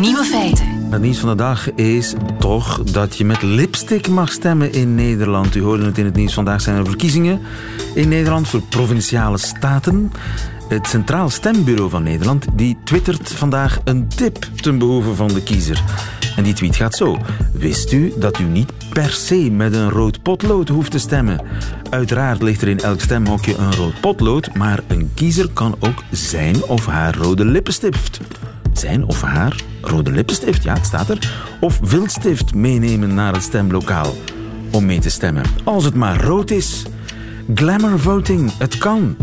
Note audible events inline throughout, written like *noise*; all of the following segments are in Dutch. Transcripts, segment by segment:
Nieuwe feiten. Het nieuws van de dag is toch dat je met lipstick mag stemmen in Nederland. U hoorde het in het nieuws. Vandaag zijn er verkiezingen in Nederland voor provinciale staten. Het Centraal Stembureau van Nederland die twittert vandaag een tip ten behoeve van de kiezer. En die tweet gaat zo. Wist u dat u niet per se met een rood potlood hoeft te stemmen? Uiteraard ligt er in elk stemhokje een rood potlood, maar een kiezer kan ook zijn of haar rode lippenstift zijn of haar rode lippenstift, ja, het staat er, of viltstift meenemen naar het stemlokaal om mee te stemmen. Als het maar rood is. Glamour voting, het kan.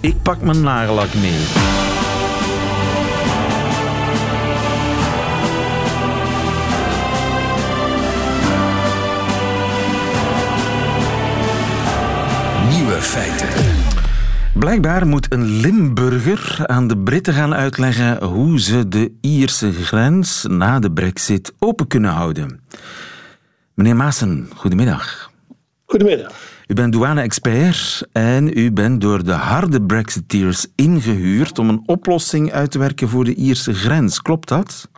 Ik pak mijn nagellak mee. Nieuwe feiten. Blijkbaar moet een Limburger aan de Britten gaan uitleggen hoe ze de Ierse grens na de brexit open kunnen houden. Meneer Maassen, goedemiddag. Goedemiddag. U bent douane-expert en u bent door de harde brexiteers ingehuurd om een oplossing uit te werken voor de Ierse grens. Klopt dat?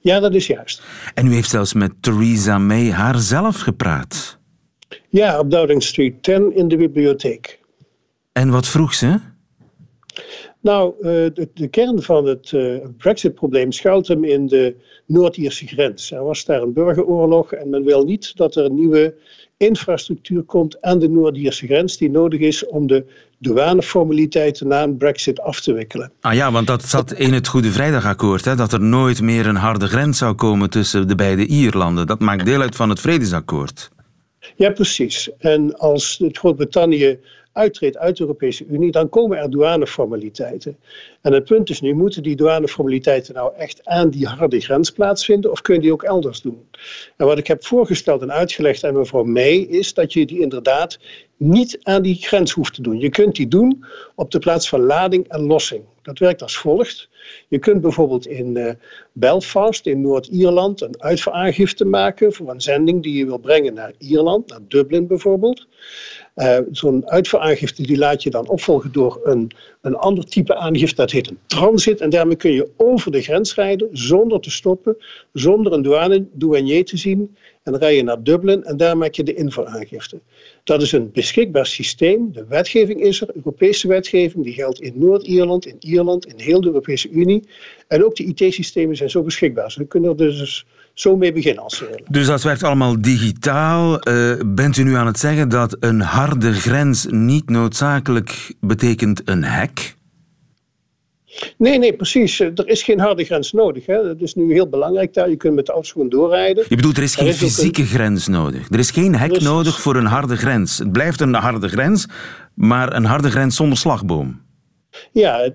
Ja, dat is juist. En u heeft zelfs met Theresa May haarzelf gepraat. Ja, op Dowding Street 10 in de bibliotheek. En wat vroeg ze? Nou, uh, de, de, kern van het uh, Brexit-probleem schuilt hem in de Noord-Ierse grens. Er was daar een burgeroorlog en men wil niet dat er een nieuwe infrastructuur komt aan de Noord-Ierse grens die nodig is om de douaneformaliteiten na een Brexit af te wikkelen. Ah ja, want dat zat in het Goede Vrijdagakkoord, hè, dat er nooit meer een harde grens zou komen tussen de beide Ierlanden. Dat maakt deel uit van het Vredesakkoord. Ja, precies. En als Groot-Brittannië uittreedt uit de Europese Unie, dan komen er douaneformaliteiten. En het punt is nu, moeten die douaneformaliteiten nou echt aan die harde grens plaatsvinden of kun je die ook elders doen? En wat ik heb voorgesteld en uitgelegd aan mevrouw May is dat je die inderdaad niet aan die grens hoeft te doen. Je kunt die doen op de plaats van lading en lossing. Dat werkt als volgt. Je kunt bijvoorbeeld in uh, Belfast, in Noord-Ierland, een uitvoeraangifte maken voor een zending die je wil brengen naar Ierland, naar Dublin bijvoorbeeld. Uh, Zo'n uitvoeraangifte die laat je dan opvolgen door een, een ander type aangifte, dat heet een transit. En daarmee kun je over de grens rijden zonder te stoppen, zonder een douane, douanier te zien. En rij je naar Dublin en daar maak je de invoeraangifte. Dat is een beschikbaar systeem. De wetgeving is er, Europese wetgeving, die geldt in Noord-Ierland, in Ierland, in heel de Europese Unie. En ook de IT-systemen zijn zo beschikbaar. Ze kunnen er dus zo mee beginnen als ze willen. Dus dat werkt allemaal digitaal. Uh, bent u nu aan het zeggen dat een harde grens niet noodzakelijk betekent een hek? Nee, nee, precies. Er is geen harde grens nodig. Hè. Dat is nu heel belangrijk daar. Je kunt met de gewoon doorrijden. Je bedoelt, er is geen er is fysieke een... grens nodig. Er is geen hek dus... nodig voor een harde grens. Het blijft een harde grens, maar een harde grens zonder slagboom. Ja,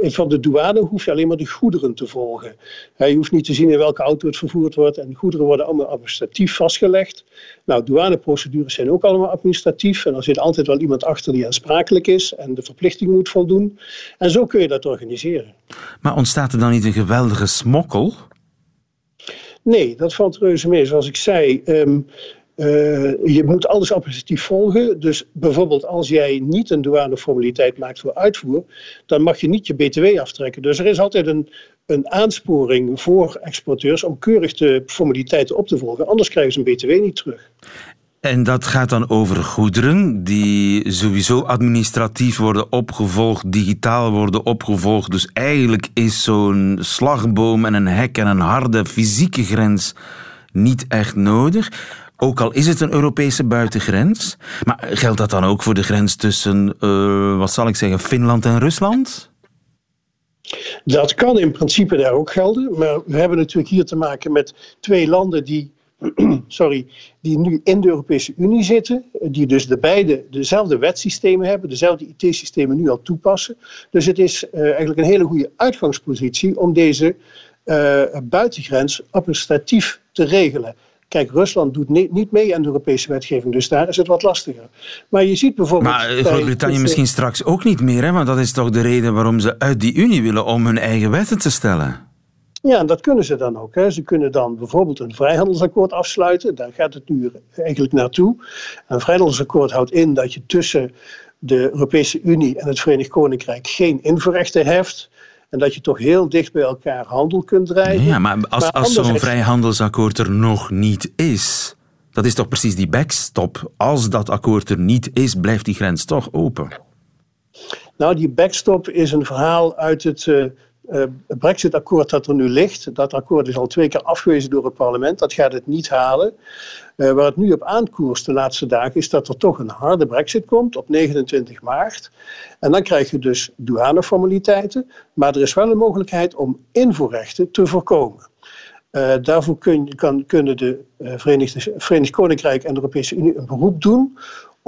van de douane hoef je alleen maar de goederen te volgen. Je hoeft niet te zien in welke auto het vervoerd wordt. En goederen worden allemaal administratief vastgelegd. Nou, douaneprocedures zijn ook allemaal administratief. En er zit altijd wel iemand achter die aansprakelijk is en de verplichting moet voldoen. En zo kun je dat organiseren. Maar ontstaat er dan niet een geweldige smokkel? Nee, dat valt reuze mee. Zoals ik zei, um, uh, je moet alles administratief volgen. Dus bijvoorbeeld als jij niet een douaneformaliteit maakt voor uitvoer, dan mag je niet je BTW aftrekken. Dus er is altijd een, een aansporing voor exporteurs om keurig de formaliteiten op te volgen. Anders krijgen ze een BTW niet terug. En dat gaat dan over goederen die sowieso administratief worden opgevolgd, digitaal worden opgevolgd. Dus eigenlijk is zo'n slagboom en een hek en een harde fysieke grens niet echt nodig. Ook al is het een Europese buitengrens. Maar geldt dat dan ook voor de grens tussen, uh, wat zal ik zeggen, Finland en Rusland? Dat kan in principe daar ook gelden. Maar we hebben natuurlijk hier te maken met twee landen die, *clears throat* sorry, die nu in de Europese Unie zitten. Die dus de beide dezelfde wetsystemen hebben, dezelfde IT-systemen nu al toepassen. Dus het is uh, eigenlijk een hele goede uitgangspositie om deze uh, buitengrens administratief te regelen. Kijk, Rusland doet niet mee aan de Europese wetgeving, dus daar is het wat lastiger. Maar je ziet bijvoorbeeld. Maar Groot-Brittannië misschien straks ook niet meer, hè? want dat is toch de reden waarom ze uit die Unie willen om hun eigen wetten te stellen. Ja, en dat kunnen ze dan ook. Hè. Ze kunnen dan bijvoorbeeld een vrijhandelsakkoord afsluiten. Daar gaat het nu eigenlijk naartoe. Een vrijhandelsakkoord houdt in dat je tussen de Europese Unie en het Verenigd Koninkrijk geen invoerrechten heft. En dat je toch heel dicht bij elkaar handel kunt drijven. Ja, maar als, als zo'n vrijhandelsakkoord er nog niet is, dat is toch precies die backstop. Als dat akkoord er niet is, blijft die grens toch open. Nou, die backstop is een verhaal uit het uh, uh, Brexit-akkoord dat er nu ligt. Dat akkoord is al twee keer afgewezen door het parlement. Dat gaat het niet halen. Uh, waar het nu op aankoerst de laatste dagen is dat er toch een harde Brexit komt op 29 maart. En dan krijg je dus douaneformaliteiten. Maar er is wel een mogelijkheid om invoerrechten te voorkomen. Uh, daarvoor kun, kan, kunnen de Verenigde, Verenigd Koninkrijk en de Europese Unie een beroep doen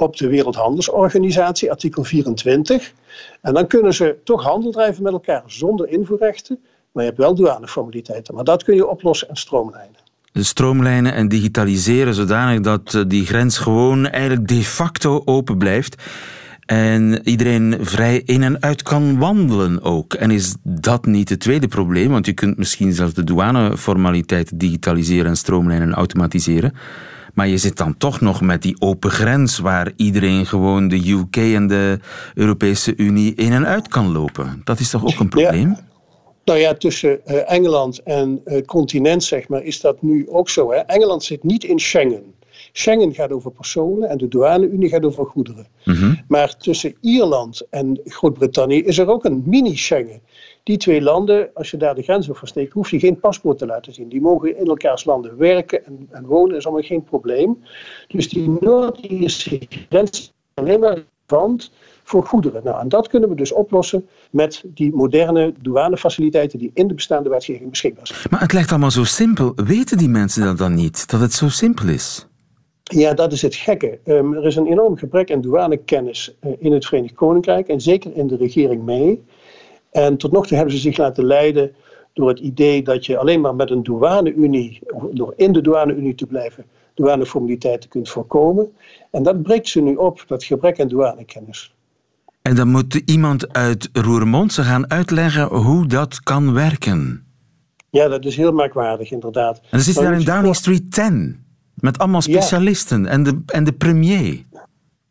op de Wereldhandelsorganisatie, artikel 24. En dan kunnen ze toch handel drijven met elkaar zonder invoerrechten. Maar je hebt wel douaneformaliteiten. Maar dat kun je oplossen en stroomlijnen. Stroomlijnen en digitaliseren zodanig dat eh, die grens gewoon eigenlijk de facto open blijft. En iedereen vrij in en uit kan wandelen ook. En is dat niet het tweede probleem? Want je kunt misschien zelfs de douaneformaliteiten digitaliseren en stroomlijnen en automatiseren. Maar je zit dan toch nog met die open grens waar iedereen gewoon de UK en de Europese Unie in en uit kan lopen. Dat is toch ook een probleem? Ja. Nou ja, tussen uh, Engeland en het continent, zeg maar, is dat nu ook zo. Hè? Engeland zit niet in Schengen. Schengen gaat over personen en de douane-Unie gaat over goederen. Mm -hmm. Maar tussen Ierland en Groot-Brittannië is er ook een mini-Schengen. Die twee landen, als je daar de grens over steekt, hoef je geen paspoort te laten zien. Die mogen in elkaars landen werken en, en wonen, is allemaal geen probleem. Dus die Noord-Ierse grens is alleen maar relevant voor goederen. Nou, en dat kunnen we dus oplossen met die moderne douanefaciliteiten die in de bestaande wetgeving beschikbaar zijn. Maar het lijkt allemaal zo simpel. Weten die mensen dat dan niet? Dat het zo simpel is? Ja, dat is het gekke. Um, er is een enorm gebrek aan douanekennis uh, in het Verenigd Koninkrijk en zeker in de regering mee. En tot nog toe hebben ze zich laten leiden door het idee dat je alleen maar met een douane-unie, door in de douane-unie te blijven, douaneformaliteiten kunt voorkomen. En dat breekt ze nu op, dat gebrek aan douanekennis. En dan moet iemand uit Roermond ze gaan uitleggen hoe dat kan werken. Ja, dat is heel merkwaardig, inderdaad. En dan zit daar in Downing Street 10, met allemaal specialisten ja. en, de, en de premier.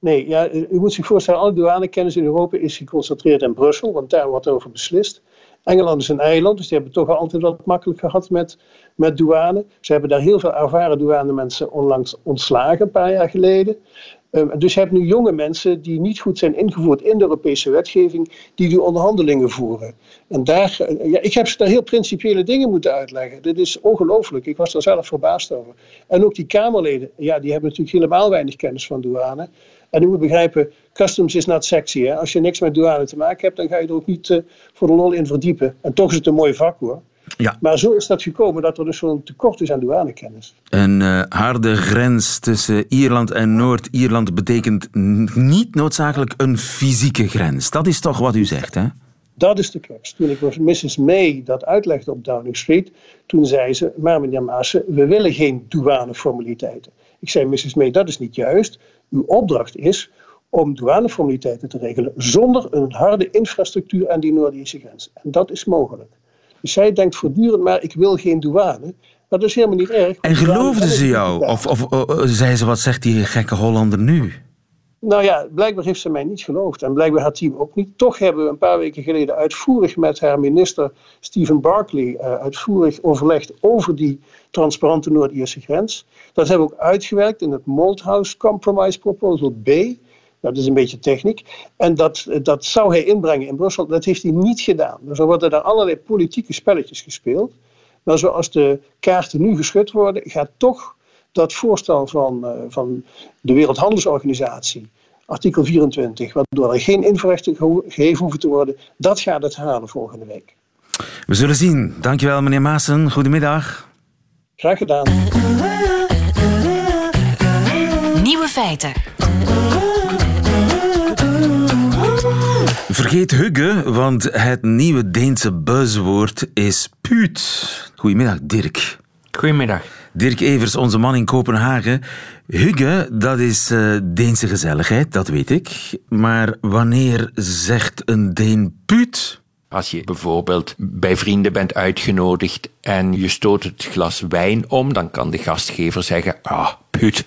Nee, ja, u moet zich voorstellen, alle douanekennis in Europa is geconcentreerd in Brussel, want daar wordt over beslist. Engeland is een eiland, dus die hebben toch altijd wat makkelijk gehad met, met douane. Ze hebben daar heel veel ervaren douanemensen onlangs ontslagen, een paar jaar geleden. Um, dus je hebt nu jonge mensen die niet goed zijn ingevoerd in de Europese wetgeving, die die onderhandelingen voeren. En daar, ja, ik heb ze daar heel principiële dingen moeten uitleggen. Dit is ongelooflijk. Ik was daar zelf verbaasd over. En ook die Kamerleden, ja, die hebben natuurlijk helemaal weinig kennis van douane. En u moet begrijpen, customs is not sexy. Als je niks met douane te maken hebt, dan ga je er ook niet uh, voor de lol in verdiepen. En toch is het een mooi vak hoor. Ja. Maar zo is dat gekomen dat er dus zo'n tekort is aan douanekennis. Een uh, harde grens tussen Ierland en Noord-Ierland betekent niet noodzakelijk een fysieke grens. Dat is toch wat u zegt, hè? Dat is de crux. Toen ik Mrs. May dat uitlegde op Downing Street, toen zei ze, maar meneer Maassen, we willen geen douaneformaliteiten. Ik zei, Mrs. May, dat is niet juist. Uw opdracht is om douaneformaliteiten te regelen zonder een harde infrastructuur aan die Noord-Ierse grens. En dat is mogelijk. Dus zij denkt voortdurend maar, ik wil geen douane. Maar dat is helemaal niet erg. En geloofde ze jou? Of, of, of zei ze, wat zegt die gekke Hollander nu? Nou ja, blijkbaar heeft ze mij niet geloofd. En blijkbaar haar team ook niet. Toch hebben we een paar weken geleden uitvoerig met haar minister Stephen Barclay uh, uitvoerig overlegd over die transparante Noord-Ierse grens. Dat hebben we ook uitgewerkt in het Malthouse Compromise Proposal B. Dat is een beetje techniek. En dat, dat zou hij inbrengen in Brussel. Dat heeft hij niet gedaan. Dus er worden daar allerlei politieke spelletjes gespeeld. Maar zoals de kaarten nu geschud worden, gaat toch dat voorstel van, uh, van de Wereldhandelsorganisatie, artikel 24, waardoor er geen invoerrechten gegeven hoeven te worden, dat gaat het halen volgende week. We zullen zien. Dankjewel, meneer Maassen. Goedemiddag. Graag gedaan. Nieuwe feiten. Vergeet Hugge, want het nieuwe Deense buzzwoord is puut. Goedemiddag, Dirk. Goedemiddag. Dirk Evers, onze man in Kopenhagen. Hugge, dat is uh, Deense gezelligheid, dat weet ik. Maar wanneer zegt een Deen puut? Als je bijvoorbeeld bij vrienden bent uitgenodigd en je stoot het glas wijn om, dan kan de gastgever zeggen: Ah, put,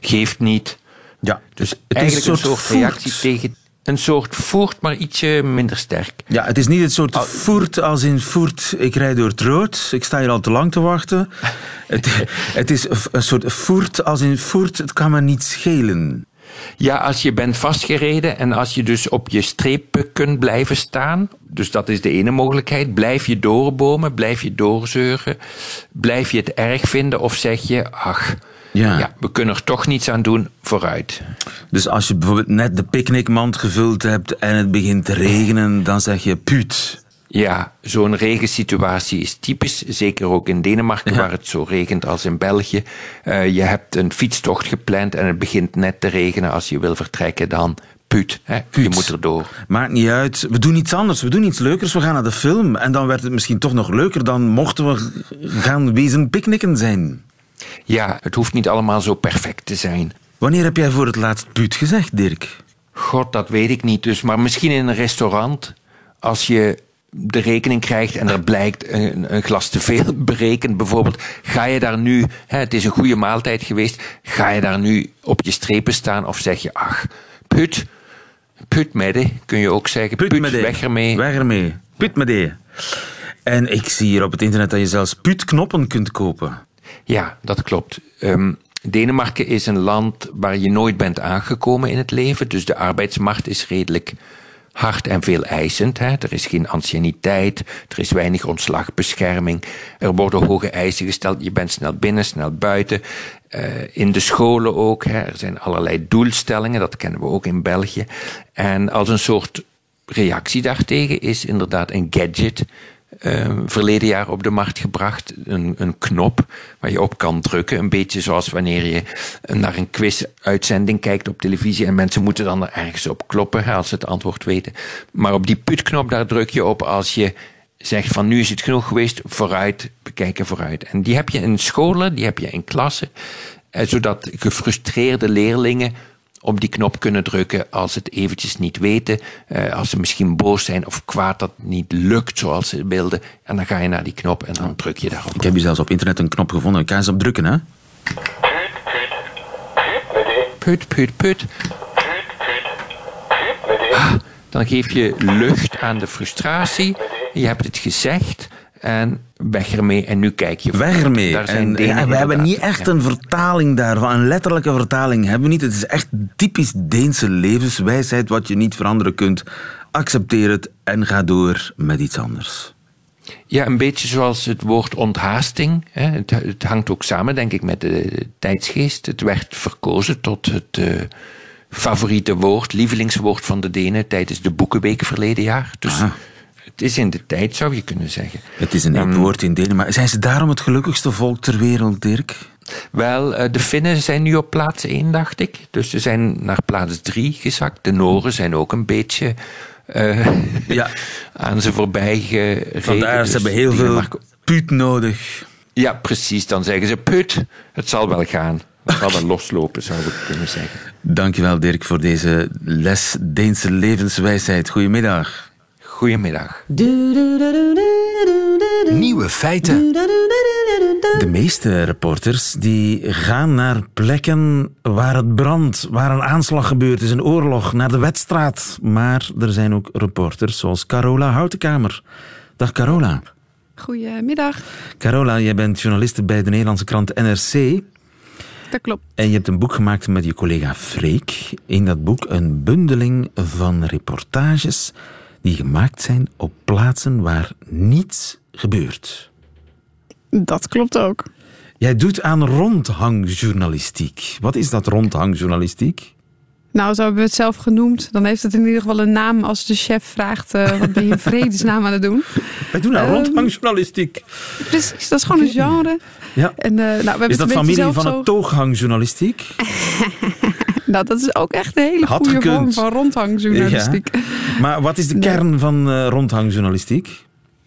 geeft niet. Ja, dus het eigenlijk is een soort, soort reactie tegen een soort voert, maar ietsje minder sterk. Ja, het is niet het soort voert als in voert, ik rijd door het rood, ik sta hier al te lang te wachten. het, *laughs* het is een soort voert als in voert, het kan me niet schelen. Ja, als je bent vastgereden en als je dus op je streep kunt blijven staan, dus dat is de ene mogelijkheid, blijf je doorbomen, blijf je doorzeuren, blijf je het erg vinden of zeg je, ach, ja. ja. we kunnen er toch niets aan doen, vooruit. Dus als je bijvoorbeeld net de picknickmand gevuld hebt en het begint te regenen, dan zeg je puut. Ja, zo'n regensituatie is typisch, zeker ook in Denemarken, waar het zo regent als in België. Uh, je hebt een fietstocht gepland en het begint net te regenen. Als je wil vertrekken, dan puut. Hè? Je moet erdoor. Maakt niet uit. We doen iets anders. We doen iets leukers. We gaan naar de film. En dan werd het misschien toch nog leuker. Dan mochten we gaan wezen picknicken zijn. Ja, het hoeft niet allemaal zo perfect te zijn. Wanneer heb jij voor het laatst puut gezegd, Dirk? God, dat weet ik niet. Dus, maar misschien in een restaurant. Als je de rekening krijgt en er blijkt een, een, glas te veel berekend, bijvoorbeeld, ga je daar nu, hè, het is een goede maaltijd geweest, ga je daar nu op je strepen staan of zeg je, ach, put, put medde, kun je ook zeggen, put, put weg ermee. Weg ermee, put medde. En ik zie hier op het internet dat je zelfs putknoppen kunt kopen. Ja, dat klopt. Um, Denemarken is een land waar je nooit bent aangekomen in het leven, dus de arbeidsmarkt is redelijk hard en veel eisend. Hè. Er is geen anciëniteit, er is weinig ontslagbescherming, er worden hoge eisen gesteld, je bent snel binnen, snel buiten. Uh, in de scholen ook, hè. er zijn allerlei doelstellingen, dat kennen we ook in België. En als een soort reactie daartegen is inderdaad een gadget uh, verleden jaar op de markt gebracht. Een, een knop waar je op kan drukken. Een beetje zoals wanneer je naar een quiz-uitzending kijkt op televisie en mensen moeten dan er ergens op kloppen als ze het antwoord weten. Maar op die putknop, daar druk je op als je zegt van nu is het genoeg geweest, vooruit, bekijken vooruit. En die heb je in scholen, die heb je in klassen, eh, zodat gefrustreerde leerlingen op die knop kunnen drukken als ze het eventjes niet weten. Uh, als ze misschien boos zijn of kwaad dat niet lukt zoals ze wilden. En dan ga je naar die knop en dan druk je daarop. Ik heb hier zelfs op internet een knop gevonden. Ik kan eens op drukken, hè? Put, put, put. Ah, dan geef je lucht aan de frustratie. Je hebt het gezegd en weg ermee en nu kijk je. Weg ermee. en, ja, we hebben niet echt een vertaling daarvan, een letterlijke vertaling hebben we niet. Het is echt typisch Deense levenswijsheid wat je niet veranderen kunt. Accepteer het en ga door met iets anders. Ja, een beetje zoals het woord onthaasting. Het, het hangt ook samen, denk ik, met de tijdsgeest. Het werd verkozen tot het uh, favoriete woord, lievelingswoord van de Denen tijdens de Boekenweek verleden jaar. Dus het is in de tijd, zou je kunnen zeggen. Het is een um, woord in Denemarken. Zijn ze daarom het gelukkigste volk ter wereld, Dirk? Wel, eh, de Finnen zijn nu op plaats 1, dacht ik. Dus ze zijn naar plaats 3 gezakt. De Noren zijn ook een beetje uh, ja. *laughs* aan ze voorbij gereden. Vandaar, dus ze hebben heel veel put nodig. Ja, precies. Dan zeggen ze, put, het zal wel gaan. Het zal wel loslopen, zou ik kunnen zeggen. Dankjewel, Dirk, voor deze les Deense levenswijsheid. Goedemiddag. Goedemiddag. Nieuwe feiten. De meeste reporters die gaan naar plekken waar het brandt, waar een aanslag gebeurt is, een oorlog, naar de wedstraat. Maar er zijn ook reporters zoals Carola Houtenkamer. Dag Carola. Goedemiddag. Carola, jij bent journaliste bij de Nederlandse krant NRC. Dat klopt. En je hebt een boek gemaakt met je collega Freek. In dat boek een bundeling van reportages die gemaakt zijn op plaatsen waar niets gebeurt. Dat klopt ook. Jij doet aan rondhangjournalistiek. Wat is dat rondhangjournalistiek? Nou, zo hebben we het zelf genoemd. Dan heeft het in ieder geval een naam als de chef vraagt... Uh, wat ben je in vredesnaam aan het doen? Wij doen aan um, rondhangjournalistiek. Precies, dat is gewoon een genre. Ja. En, uh, nou, we is dat familie van zo... het tooghangjournalistiek? *laughs* nou, dat is ook echt een hele Had goede vorm van rondhangjournalistiek. Ja. Maar wat is de *laughs* kern van uh, rondhangjournalistiek?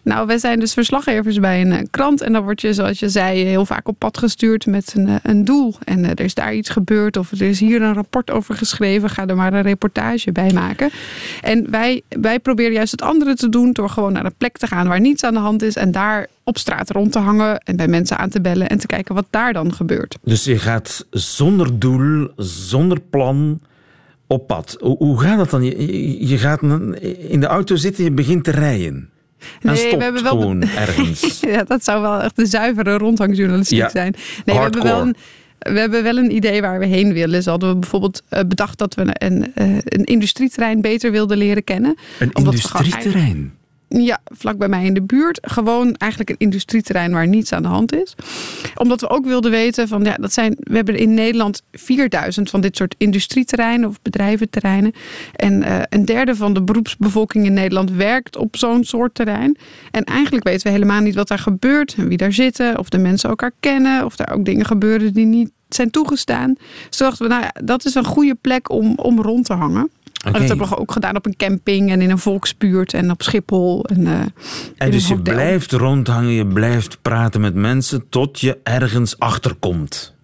Nou, wij zijn dus verslaggevers bij een eh, krant. En dan word je, zoals je zei, heel vaak op pad gestuurd met een, eh, een doel. En er is daar iets gebeurd of er is hier een rapport over geschreven. Ga er maar een reportage bij maken. En wij, wij proberen juist het andere te doen door gewoon naar een plek te gaan waar niets aan de hand is. En daar op straat rond te hangen en bij mensen aan te bellen en te kijken wat daar dan gebeurt. Dus je gaat zonder doel, zonder plan op pad. Hoe, gaat dat dan? Je, je- gaat in de auto zitten, je begint te rijden. En Nee, we hebben wel- gewoon *laughs* ergens. Ja, dat zou wel echt de zuivere rondhangjournalistiek Ja, zijn. Nee, we hebben, wel een, we hebben wel een idee waar we heen willen. Ze hadden we bijvoorbeeld eh, bedacht dat we een, eh, een industrieterrein beter wilden leren kennen. Een industrieterrein. Ja, vlak bij mij in de buurt. Gewoon eigenlijk een industrieterrein waar niets aan de hand is. Omdat we ook wilden weten van ja, dat zijn. We hebben in Nederland 4000 van dit soort industrieterreinen of bedrijventerreinen. En eh, een derde van de beroepsbevolking in Nederland werkt op zo'n soort terrein. En eigenlijk weten we helemaal niet wat daar gebeurt en wie daar zitten. Of de mensen elkaar kennen. Of daar ook dingen gebeuren die niet zijn toegestaan. Dus dachten we, nou ja, dat is een goede plek om, om rond te hangen. En dat hebben we ook gedaan op een camping en in een volksbuurt en op Schiphol. En, eh, En dus je blijft rondhangen, je blijft praten met mensen tot je ergens achterkomt.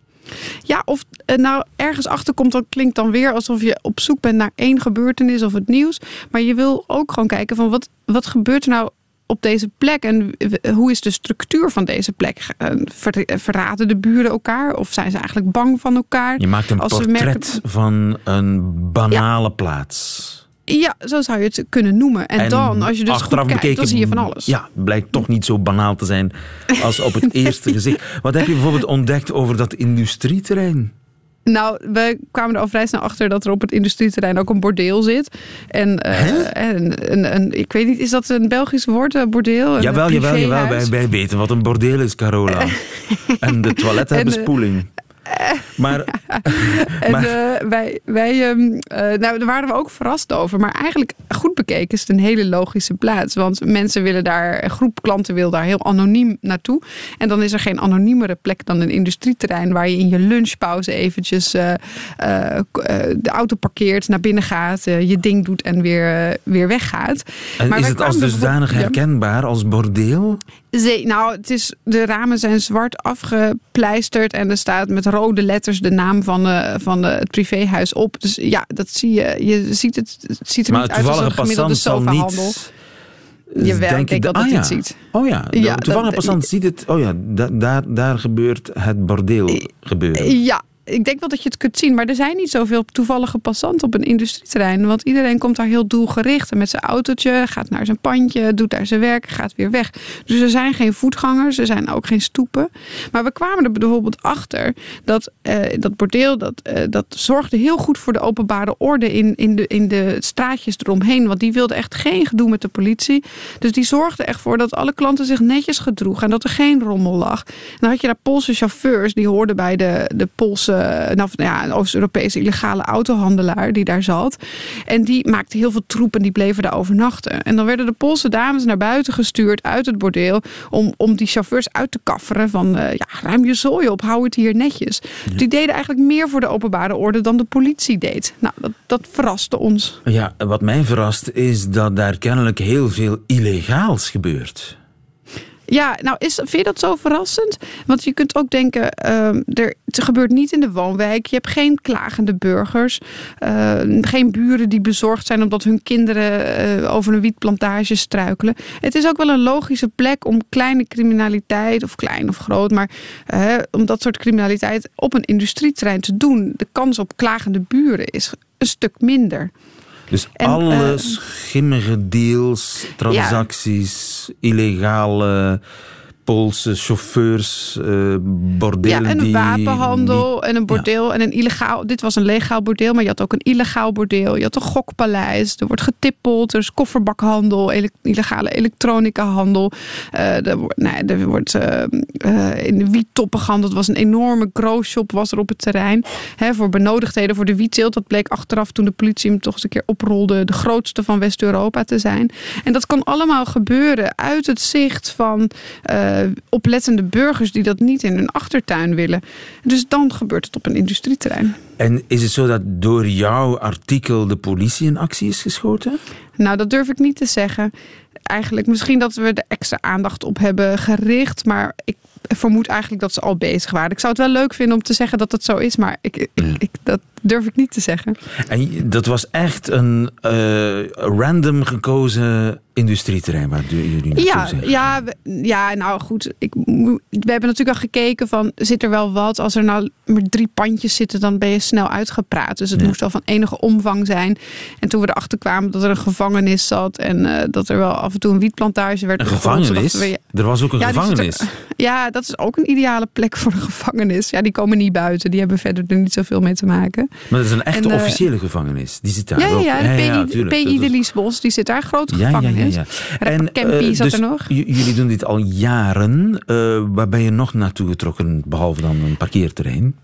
Ja, of eh, nou ergens achterkomt, dat klinkt dan weer alsof je op zoek bent naar één gebeurtenis of het nieuws. Maar je wil ook gewoon kijken van wat, wat gebeurt er nou op deze plek en hoe is de structuur van deze plek? Eh, eh, Verraden de buren elkaar of zijn ze eigenlijk bang van elkaar? Je maakt een Als portret merken- van een banale plaats. Ja, zo zou je het kunnen noemen. En, dan, als je dus goed kijkt, bekeken, dan zie je van alles. Ja, blijkt toch niet zo banaal te zijn als op het *laughs* eerste gezicht. Wat heb je bijvoorbeeld ontdekt over dat industrieterrein? Nou, we kwamen er al vrij snel achter dat er op het industrieterrein ook een bordeel zit. En, eh, en een, ik weet niet, is dat een Belgisch woord, eh, bordeel? Een Jawel, jawel, jawel. privéhuis? Wij, wij weten wat een bordeel is, Carola. *laughs* en de toiletten En, hebben eh, spoeling. Maar *laughs* *laughs* En Maar- eh, wij, wij ehm, eh, nou, daar waren we ook verrast over. Maar eigenlijk goed bekeken is het een hele logische plaats. Want mensen willen daar, een groep klanten wil daar heel anoniem naartoe. En dan is er geen anoniemere plek dan een industrieterrein waar je in je lunchpauze eventjes eh, eh, eh, de auto parkeert, naar binnen gaat, eh, je ding doet en weer, eh, weer weggaat. en Maar is het als dusdanig herkenbaar als bordeel? Zee, nou, het is, de ramen zijn zwart afgepleisterd en er staat met rode letters de naam van, de, van de, het privéhuis op. Dus ja, dat zie je. Je ziet het, het ziet er Maar niet uit als een gemiddelde sofahandel. ik denken, denk dat ah, het ja. ziet. Oh ja, de Ja, toevallige passant ziet het. Oh ja, da- daar, daar gebeurt het bordeel gebeuren. Ja, ik denk wel dat je het kunt zien. Maar er zijn niet zoveel toevallige passanten op een industrieterrein. Want iedereen komt daar heel doelgericht. En met zijn autootje, gaat naar zijn pandje, doet daar zijn werk, gaat weer weg. Dus er zijn geen voetgangers, er zijn ook geen stoepen. Maar we kwamen er bijvoorbeeld achter dat eh, dat bordeel, dat, eh, dat zorgde heel goed voor de openbare orde in, in, de, in de straatjes eromheen. Want die wilde echt geen gedoe met de politie. Dus die zorgde echt voor dat alle klanten zich netjes gedroegen en dat er geen rommel lag. En dan had je daar Poolse chauffeurs, die hoorden bij de, de Poolse, nou ja, een Oost-Europese illegale autohandelaar die daar zat. En die maakte heel veel troep en die bleven daar overnachten. En dan werden de Poolse dames naar buiten gestuurd uit het bordeel om, om die chauffeurs uit te kafferen van eh, ja, ruim je zooi op, hou het hier netjes. Die deden eigenlijk meer voor de openbare orde dan de politie deed. Nou, dat, dat verraste ons. Ja, wat mij verrast is dat daar kennelijk heel veel illegaals gebeurt. Ja, nou, is, vind je dat zo verrassend? Want je kunt ook denken, ehm, er, het gebeurt niet in de woonwijk. Je hebt geen klagende burgers. eh, geen buren die bezorgd zijn omdat hun kinderen eh, over een wietplantage struikelen. Het is ook wel een logische plek om kleine criminaliteit, of klein of groot, maar om dat soort criminaliteit op een industrieterrein te doen. De kans op klagende buren is een stuk minder. Dus En, alle eh, schimmige deals, transacties, illegale Poolse chauffeurs, eh bordelen Ja, en een die wapenhandel en een bordeel en een illegaal. Dit was een legaal bordeel, maar je had ook een illegaal bordeel. Je had een gokpaleis. Er wordt getippeld. Er is kofferbakhandel, ele- illegale elektronicahandel. Eh er wordt, ja, er wordt eh, in de wiettoppen gehandeld. Was een enorme growshop was er op het terrein. Hè, voor benodigdheden voor de wietteelt. Dat bleek achteraf toen de politie hem toch eens een keer oprolde. De grootste van West-Europa te zijn. En dat kan allemaal gebeuren uit het zicht van oplettende burgers die dat niet in hun achtertuin willen. Dus dan gebeurt het op een industrieterrein. En is het zo dat door jouw artikel de politie in actie is geschoten? Nou, dat durf ik niet te zeggen. Eigenlijk misschien dat we er extra aandacht op hebben gericht, maar ik vermoed eigenlijk dat ze al bezig waren. Ik zou het wel leuk vinden om te zeggen dat het zo is, maar ik, ik, ik- dat durf ik niet te zeggen. En dat was echt een eh, random gekozen industrieterrein waar jullie naartoe Ja, zijn. ja, ja, nou goed. Ik, we hebben natuurlijk al gekeken van, zit er wel wat? Als er nou maar drie pandjes zitten, dan ben je snel uitgepraat. Dus het Ja. moest wel van enige omvang zijn. En toen we erachter kwamen dat er een gevangenis zat en eh, dat er wel af en toe een wietplantage werd Een gevangenis? dachten we, ja, Er was ook een Ja, er- gevangenis. *laughs* ja, dat is ook een ideale plek voor een gevangenis. Ja, die komen niet buiten. Die hebben verder er niet zoveel mee te maken. Maar dat is een echte En, eh, officiële gevangenis. Die zit daar Ja, ja, ook. ja, de PI, de die zit daar, grote Ja, ja, Campy eh, zat dus er nog. jullie doen dit al jaren. Eh, waar ben je nog naartoe getrokken, behalve dan een parkeerterrein?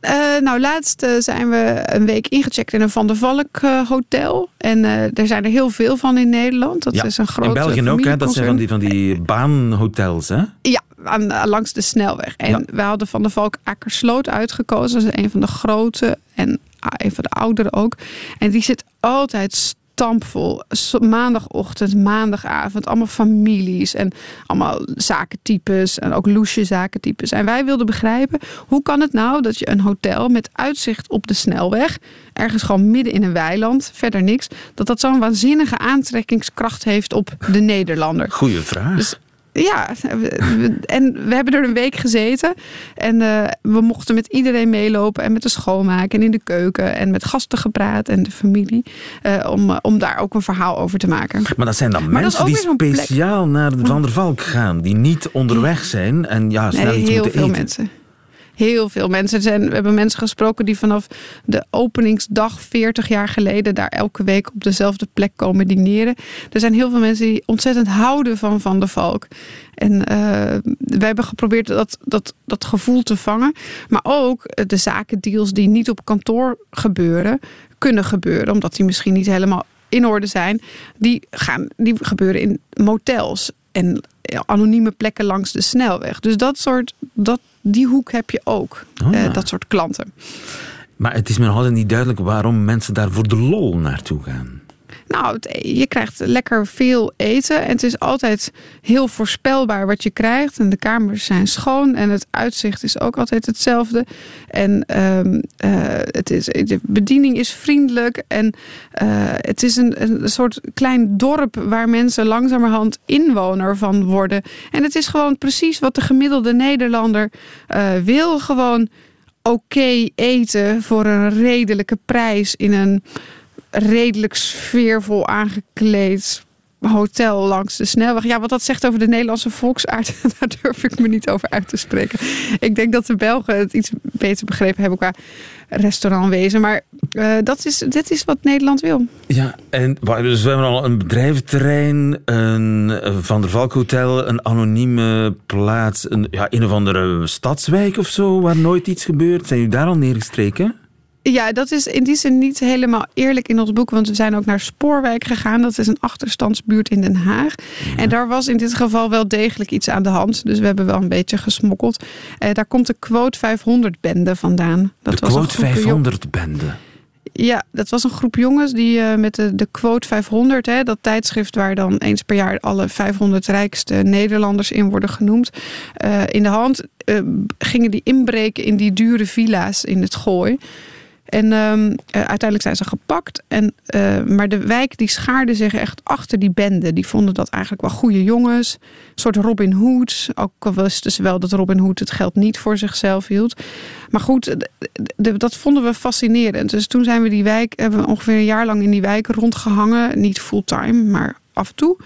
Eh, nou, laatst zijn we een week ingecheckt in een Van der Valk hotel. En er zijn er heel veel van in Nederland. Dat Ja, is een grote In België ook, hè? dat zijn van die, van die baanhotels. Hè? Ja, aan, langs de snelweg. En Ja. we hadden Van der Valk Akersloot uitgekozen. Dat is een van de grote en ah, een van de oudere ook. En die zit altijd stampvol. S- Maandagochtend, maandagavond. Allemaal families en allemaal zakentypes. En ook loesje zakentypes. En wij wilden begrijpen, hoe kan het nou dat je een hotel met uitzicht op de snelweg... ergens gewoon midden in een weiland, verder niks... dat dat zo'n waanzinnige aantrekkingskracht heeft op de Nederlander. Goeie vraag. Dus ja, en we hebben er een week gezeten. En eh, we mochten met iedereen meelopen. En met de schoonmaak en in de keuken. En met gasten gepraat en de familie. eh, om, eh, om daar ook een verhaal over te maken. Maar dat zijn dan Maar mensen die plek. speciaal naar de Van der Valk gaan. Die niet onderweg zijn en ja, snel Nee, iets heel moeten veel eten. mensen. Heel veel mensen. Zijn, we hebben mensen gesproken die vanaf de openingsdag 40 jaar geleden daar elke week op dezelfde plek komen dineren. Er zijn heel veel mensen die ontzettend houden van Van der Valk. En eh, wij hebben geprobeerd dat, dat, dat gevoel te vangen. Maar ook eh, de zakendeals die niet op kantoor gebeuren, kunnen gebeuren. Omdat die misschien niet helemaal in orde zijn. Die, gaan, die gebeuren in motels en anonieme plekken langs de snelweg. Dus dat soort, dat, die hoek heb je ook. Oh, eh, ja. dat soort klanten. Maar het is me nog altijd niet duidelijk waarom mensen daar voor de lol naartoe gaan. Nou, je krijgt lekker veel eten. En het is altijd heel voorspelbaar wat je krijgt. En de kamers zijn schoon. En het uitzicht is ook altijd hetzelfde. En ehm, eh, het is, de bediening is vriendelijk. En eh, het is een, een soort klein dorp waar mensen langzamerhand inwoner van worden. En het is gewoon precies wat de gemiddelde Nederlander eh, wil. Gewoon oké eten voor een redelijke prijs in een redelijk sfeervol aangekleed hotel langs de snelweg. Ja, wat dat zegt over de Nederlandse volksaard, *laughs* daar durf ik me niet over uit te spreken. Ik denk dat de Belgen het iets beter begrepen hebben qua restaurantwezen. Maar eh, dat is, dit is wat Nederland wil. Ja, en dus we hebben al een bedrijventerrein, een Van der Valk Hotel, een anonieme plaats, een, ja, een of andere stadswijk of zo, waar nooit iets gebeurt. Zijn jullie daar al neergestreken? Ja, dat is in die zin niet helemaal eerlijk in ons boek. Want we zijn ook naar Spoorwijk gegaan. Dat is een achterstandsbuurt in Den Haag. En daar was in dit geval wel degelijk iets aan de hand. Dus we hebben wel een beetje gesmokkeld. Eh, daar komt de Quote 500-bende vandaan. Dat de was Quote groep jong- 500-bende. Ja, dat was een groep jongens die eh, met de, de Quote 500, hè, dat tijdschrift waar dan eens per jaar alle 500 rijkste Nederlanders in worden genoemd, eh, in de hand gingen die inbreken in die dure villa's in het Gooi. En ehm, eh, uiteindelijk zijn ze gepakt. En, eh, maar de wijk die schaarde zich echt achter die bende. Die vonden dat eigenlijk wel goede jongens. Een soort Robin Hood. Ook al wisten ze wel dat Robin Hood het geld niet voor zichzelf hield. Maar goed, dat vonden we fascinerend. Dus toen zijn we die wijk, hebben we ongeveer een jaar lang in die wijk rondgehangen. Niet fulltime, maar af en toe.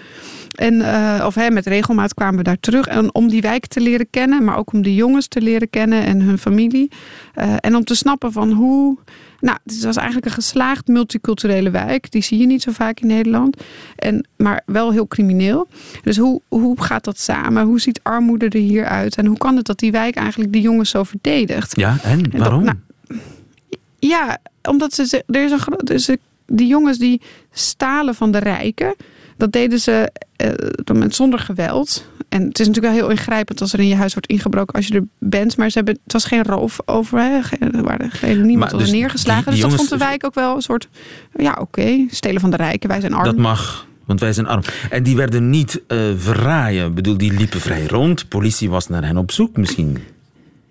En, eh, of hè, met regelmaat kwamen we daar terug. En om die wijk te leren kennen, maar ook om de jongens te leren kennen en hun familie. Eh, en om te snappen van hoe. Nou, het was eigenlijk een geslaagd multiculturele wijk. Die zie je niet zo vaak in Nederland. En, maar wel heel crimineel. Dus hoe, hoe gaat dat samen? Hoe ziet armoede er hier uit? En hoe kan het dat die wijk eigenlijk die jongens zo verdedigt? Ja, en dat- waarom? nou, Ja, omdat ze, er is een dus de- die jongens die stalen van de rijken. Dat deden ze dan met zonder geweld. En het is natuurlijk wel heel ingrijpend als er in je huis wordt ingebroken als je er bent. Maar ze hebben, het was geen roof over. Hè. Er waren geen, niemand was dus neergeslagen. die- die dus dat jongens- vond de wijk ook wel een soort. Ja, oké, stelen van de rijken. Wij zijn arm. Dat mag, want wij zijn arm. En die werden niet eh verraaien. Ik bedoel, die liepen vrij rond. Politie was naar hen op zoek misschien.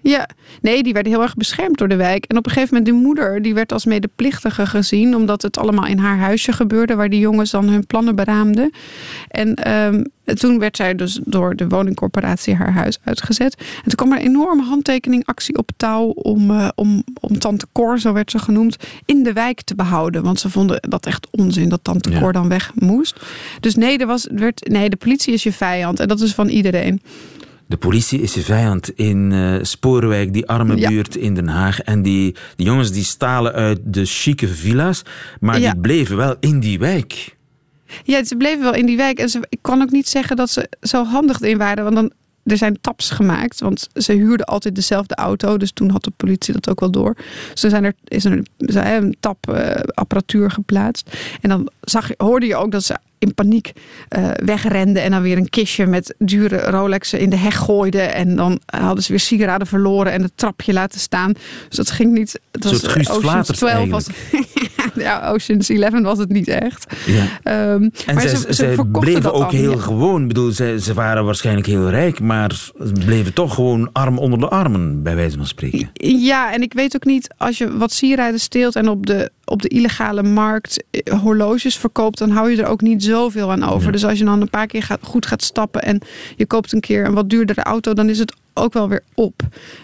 Ja, nee, die werden heel erg beschermd door de wijk. En op een gegeven moment, de moeder, die werd als medeplichtige gezien, omdat het allemaal in haar huisje gebeurde, waar die jongens dan hun plannen beraamden. En ehm, toen werd zij dus door de woningcorporatie haar huis uitgezet. En toen kwam er een enorme handtekeningactie op touw om, uh, om, om Tante Cor, zo werd ze genoemd, in de wijk te behouden. Want ze vonden dat echt onzin dat Tante Cor dan weg moest. Dus nee, er was, werd, nee, de politie is je vijand en dat is van iedereen. De politie is je vijand in uh, Sporenwijk, die arme ja. buurt in Den Haag. En die, die jongens die stalen uit de chique villa's, maar ja. die bleven wel in die wijk. Ja, ze bleven wel in die wijk. En ze, ik kan ook niet zeggen dat ze zo handig in waren. Want dan, er zijn taps gemaakt. Want ze huurden altijd dezelfde auto. Dus toen had de politie dat ook wel door. Dus dan zijn er, is er een, een tapapparatuur uh, geplaatst. En dan zag, hoorde je ook dat ze in paniek uh, wegrenden en dan weer een kistje met dure Rolexen in de heg gooiden. En dan hadden ze weer sieraden verloren en het trapje laten staan. Dus dat ging niet. Het was Ocean's 12 was. *laughs* ja, Ocean's 11 was het niet echt. Ja. Um, en zij, ze, ze bleven ook heel ja. gewoon. Ik bedoel, ze, ze waren waarschijnlijk heel rijk, maar ze bleven toch gewoon arm onder de armen, bij wijze van spreken. Ja, en ik weet ook niet, als je wat sieraden steelt en op de, op de illegale markt horloges verkoopt, dan hou je er ook niet zoveel aan over. Ja. Dus als je dan een paar keer gaat, goed gaat stappen en je koopt een keer een wat duurdere auto, dan is het ook wel weer op.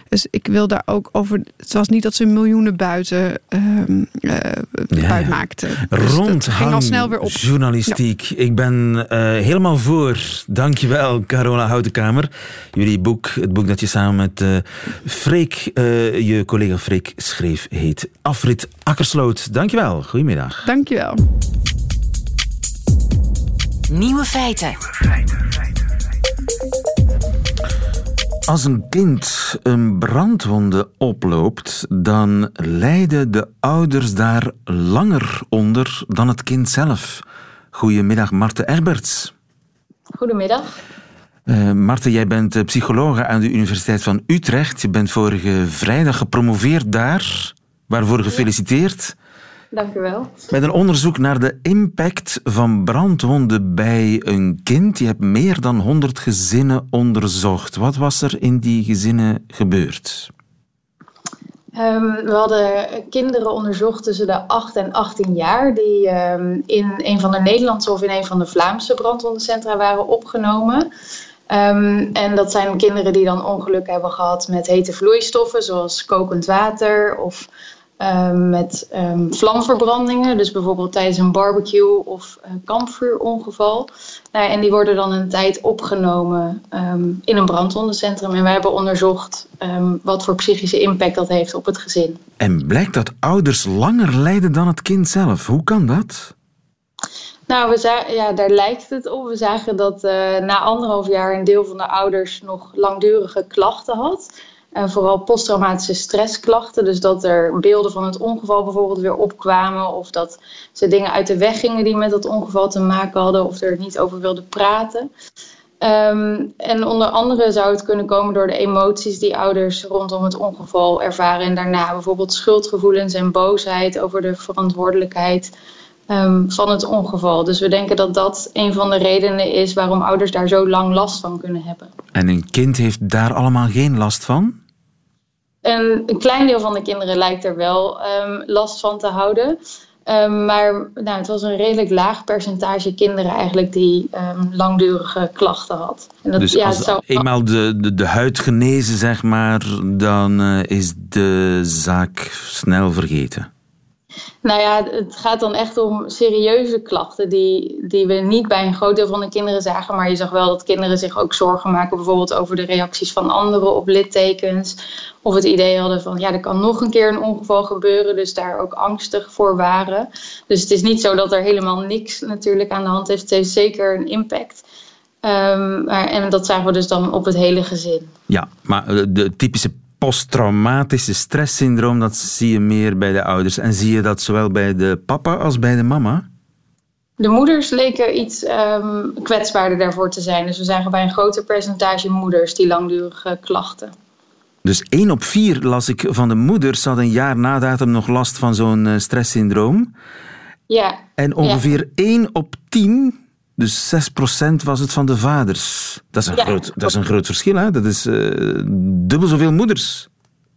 Dus ik wil daar ook over. Het was niet dat ze miljoenen buiten uh, uh, ja. buit maakten. Dus Rond ging al snel weer op. Journalistiek. Ja. Ik ben uh, helemaal voor. Dankjewel, Carola Houtenkamer. Jullie boek, het boek dat je samen met uh, Freek, je collega Freek schreef, heet Afrit Akkersloot. Dankjewel. Goedemiddag. Dankjewel. Nieuwe feiten. Als een kind een brandwonde oploopt, dan lijden de ouders daar langer onder dan het kind zelf. Goedemiddag, Marte Erberts. Goedemiddag. Uh, Marte, jij bent psychologe aan de Universiteit van Utrecht. Je bent vorige vrijdag gepromoveerd daar. Waarvoor gefeliciteerd. Dank u wel. Met een onderzoek naar de impact van brandwonden bij een kind. Je hebt meer dan 100 gezinnen onderzocht. Wat was er in die gezinnen gebeurd? Um, we hadden kinderen onderzocht tussen de 8 en 18 jaar, die um, in een van de Nederlandse of in een van de Vlaamse brandwondencentra waren opgenomen. Um, en dat zijn kinderen die dan ongeluk hebben gehad met hete vloeistoffen, zoals kokend water of Um, met um, vlamverbrandingen, dus bijvoorbeeld tijdens een barbecue of uh, kampvuurongeval. Nou, en die worden dan een tijd opgenomen um, in een brandwondencentrum. En wij hebben onderzocht wat voor psychische impact dat heeft op het gezin. En blijkt dat ouders langer lijden dan het kind zelf. Hoe kan dat? Nou, we zagen, ja, daar lijkt het op. We zagen dat uh, na anderhalf jaar een deel van de ouders nog langdurige klachten had. En vooral posttraumatische stressklachten. Dus dat er beelden van het ongeval bijvoorbeeld weer opkwamen. Of dat ze dingen uit de weg gingen die met dat ongeval te maken hadden. Of er niet over wilden praten. Um, en onder andere zou het kunnen komen door de emoties die ouders rondom het ongeval ervaren. En daarna bijvoorbeeld schuldgevoelens en boosheid over de verantwoordelijkheid um, van het ongeval. Dus we denken dat dat een van de redenen is waarom ouders daar zo lang last van kunnen hebben. En een kind heeft daar allemaal geen last van? En een klein deel van de kinderen lijkt er wel um, last van te houden. Um, maar nou, het was een redelijk laag percentage kinderen eigenlijk die um, langdurige klachten had. En dat, dus ja, als zou... eenmaal de, de, de huid genezen, zeg maar, dan uh, is de zaak snel vergeten. Nou ja, het gaat dan echt om serieuze klachten die, die we niet bij een groot deel van de kinderen zagen. Maar je zag wel dat kinderen zich ook zorgen maken, bijvoorbeeld over de reacties van anderen op littekens. Of het idee hadden van ja, er kan nog een keer een ongeval gebeuren, dus daar ook angstig voor waren. Dus het is niet zo dat er helemaal niks natuurlijk aan de hand heeft. Het heeft zeker een impact. Um, maar, en dat zagen we dus dan op het hele gezin. Ja, maar de typische posttraumatische stresssyndroom, dat zie je meer bij de ouders. En zie je dat zowel bij de papa als bij de mama? De moeders leken iets um, kwetsbaarder daarvoor te zijn. Dus we zagen bij een groter percentage moeders die langdurige klachten. Dus 1 op 4 las ik van de moeders had een jaar na datum nog last van zo'n uh, stresssyndroom. Ja. En ongeveer ja. 1 op 10 dus 6% was het van de vaders. Dat is een, ja, groot, dat is een groot verschil. Hè? Dat is uh, dubbel zoveel moeders.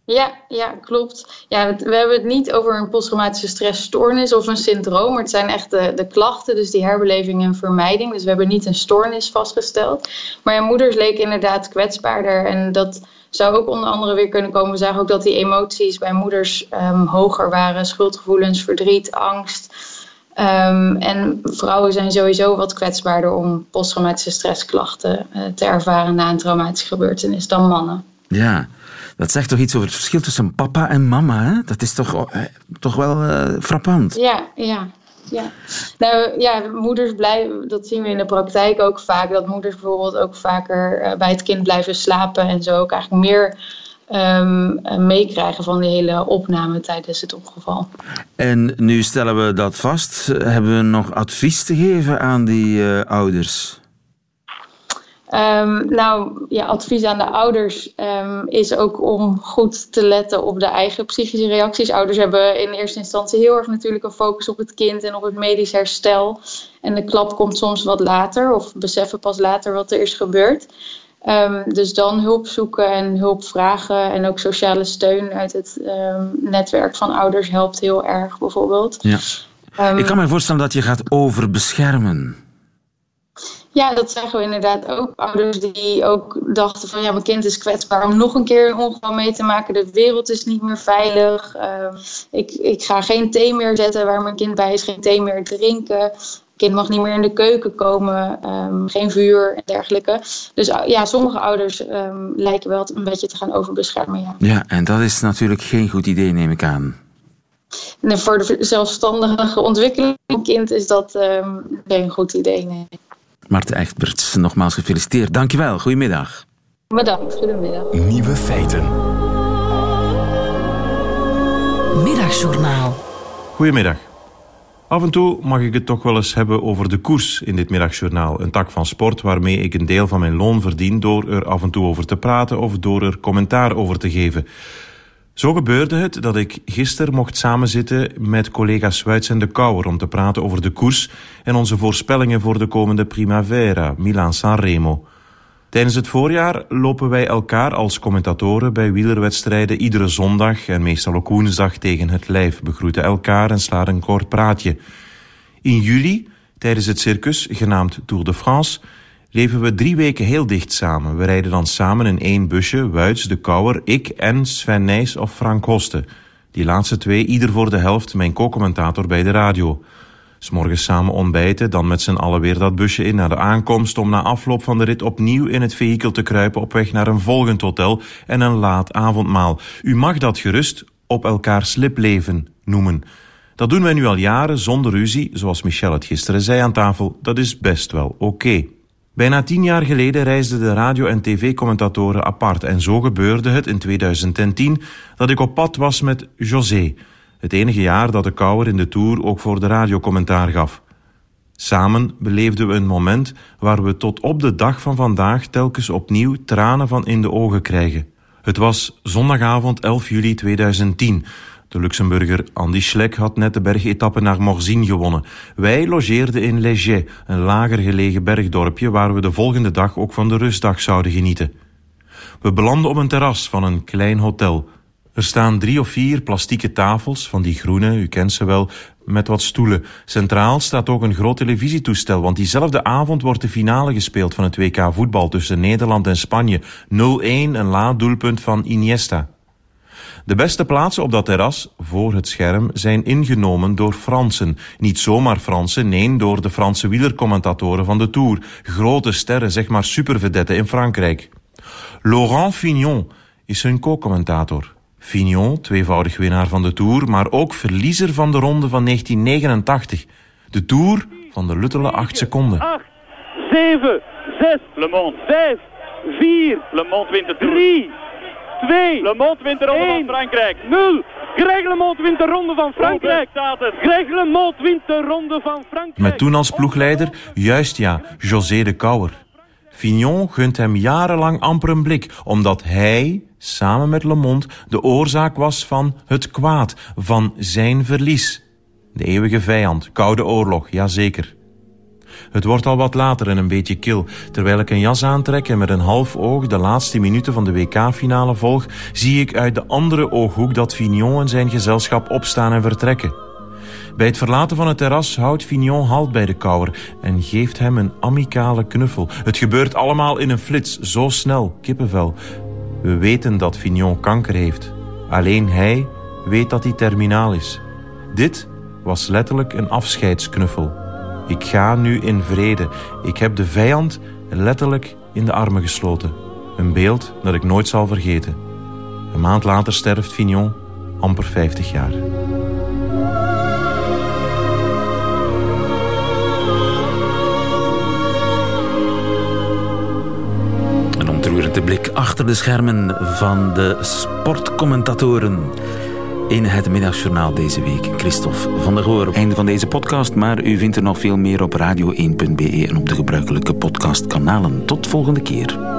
Ja, ja, klopt. Ja, we hebben het niet over een posttraumatische stressstoornis of een syndroom. Maar het zijn echt de, de klachten, dus die herbeleving en vermijding. Dus we hebben niet een stoornis vastgesteld. Maar ja, moeders leken inderdaad kwetsbaarder. En dat zou ook onder andere weer kunnen komen. We zagen ook dat die emoties bij moeders um, hoger waren. Schuldgevoelens, verdriet, angst. Um, en vrouwen zijn sowieso wat kwetsbaarder om posttraumatische stressklachten uh, te ervaren na een traumatische gebeurtenis dan mannen. Ja, dat zegt toch iets over het verschil tussen papa en mama. Hè? Dat is toch, uh, toch wel uh, frappant. Ja, ja. Ja. Nou ja, moeders blijven, dat zien we in de praktijk ook vaak, dat moeders bijvoorbeeld ook vaker uh, bij het kind blijven slapen en zo ook eigenlijk meer um, meekrijgen van die hele opname tijdens het ongeval. En nu stellen we dat vast. Hebben we nog advies te geven aan die uh, ouders? Um, nou, ja, advies aan de ouders um, is ook om goed te letten op de eigen psychische reacties. Ouders hebben in eerste instantie heel erg natuurlijk een focus op het kind en op het medisch herstel. En de klap komt soms wat later of beseffen pas later wat er is gebeurd. Um, dus dan hulp zoeken en hulp vragen en ook sociale steun uit het netwerk van ouders helpt heel erg bijvoorbeeld. Ja. Ik kan me voorstellen dat je gaat overbeschermen. Ja, dat zeggen we inderdaad ook. Ouders die ook dachten van ja, mijn kind is kwetsbaar om nog een keer een ongeval mee te maken. De wereld is niet meer veilig. Uh, ik, ik ga geen thee meer zetten waar mijn kind bij is, geen thee meer drinken. Kind mag niet meer in de keuken komen, um, geen vuur en dergelijke. Dus ja, sommige ouders um, lijken wel een beetje te gaan overbeschermen. Ja. ja, en dat is natuurlijk geen goed idee, neem ik aan. En voor de zelfstandige ontwikkeling van een kind is dat um, geen goed idee. Nee. Marten Echtberts, nogmaals gefeliciteerd. Dankjewel. Goedemiddag. Bedankt. Goedemiddag. Nieuwe feiten. Middagjournaal. Goedemiddag. Af en toe mag ik het toch wel eens hebben over de koers in dit middagjournaal. Een tak van sport waarmee ik een deel van mijn loon verdien door er af en toe over te praten of door er commentaar over te geven. Zo gebeurde het dat ik gisteren mocht samenzitten met collega Svuits en de Kouwer om te praten over de koers en onze voorspellingen voor de komende Primavera, Milaan-Sanremo. Tijdens het voorjaar lopen wij elkaar als commentatoren bij wielerwedstrijden iedere zondag en meestal ook woensdag tegen het lijf, begroeten elkaar en slaan een kort praatje. In juli, tijdens het circus, genaamd Tour de France, leven we drie weken heel dicht samen. We rijden dan samen in één busje, Wuits, de Kouwer, ik en Sven Nijs of Frank Hoste. Die laatste twee, ieder voor de helft, mijn co-commentator bij de radio. S'morgens samen ontbijten, dan met z'n allen weer dat busje in naar de aankomst... om na afloop van de rit opnieuw in het vehikel te kruipen... op weg naar een volgend hotel en een laat avondmaal. U mag dat gerust op elkaar slipleven noemen. Dat doen wij nu al jaren zonder ruzie, zoals Michel het gisteren zei aan tafel. Dat is best wel oké. Bijna tien jaar geleden reisden de radio- en tv-commentatoren apart en zo gebeurde het in 2010 dat ik op pad was met José, het enige jaar dat de Kouwer in de Tour ook voor de radiocommentaar gaf. Samen beleefden we een moment waar we tot op de dag van vandaag telkens opnieuw tranen van in de ogen krijgen. Het was zondagavond 11 juli 2010, de Luxemburger Andy Schleck had net de bergetappe naar Morzine gewonnen. Wij logeerden in Léger, een lager gelegen bergdorpje waar we de volgende dag ook van de rustdag zouden genieten. We belanden op een terras van een klein hotel. Er staan drie of vier plastieke tafels, van die groene, u kent ze wel, met wat stoelen. Centraal staat ook een groot televisietoestel, want diezelfde avond wordt de finale gespeeld van het WK voetbal tussen Nederland en Spanje. 0-1, een laat doelpunt van Iniesta. De beste plaatsen op dat terras, voor het scherm, zijn ingenomen door Fransen. Niet zomaar Fransen, nee, door de Franse wielercommentatoren van de Tour. Grote sterren, zeg maar supervedetten in Frankrijk. Laurent Fignon is hun co-commentator. Fignon, tweevoudig winnaar van de Tour, maar ook verliezer van de ronde van 1989. De Tour van de luttele 8 seconden. 8, 7, 6, Le Monde 5, 4, Le Monde wint de 3, 2. Le Monde wint de ronde 1, van Frankrijk. 0. Greg LeMond wint de ronde van Frankrijk. Staat het. Greg LeMond wint de ronde van Frankrijk. Met toen als ploegleider, juist ja, José de Kouwer. Fignon gunt hem jarenlang amper een blik, omdat hij, samen met LeMond, de oorzaak was van het kwaad, van zijn verlies. De eeuwige vijand, Koude Oorlog, jazeker. Het wordt al wat later en een beetje kil. Terwijl ik een jas aantrek en met een half oog de laatste minuten van de WK-finale volg, zie ik uit de andere ooghoek dat Fignon en zijn gezelschap opstaan en vertrekken. Bij het verlaten van het terras houdt Fignon halt bij de kouwer en geeft hem een amicale knuffel. Het gebeurt allemaal in een flits, zo snel, kippenvel. We weten dat Fignon kanker heeft. Alleen hij weet dat hij terminaal is. Dit was letterlijk een afscheidsknuffel. Ik ga nu in vrede. Ik heb de vijand letterlijk in de armen gesloten. Een beeld dat ik nooit zal vergeten. Een maand later sterft Fignon, amper 50 jaar. Ontroerende blik achter de schermen van de sportcommentatoren in het middagjournaal deze week. Christophe van der Goor. Einde van deze podcast, maar u vindt er nog veel meer op radio1.be en op de gebruikelijke podcastkanalen. Tot volgende keer.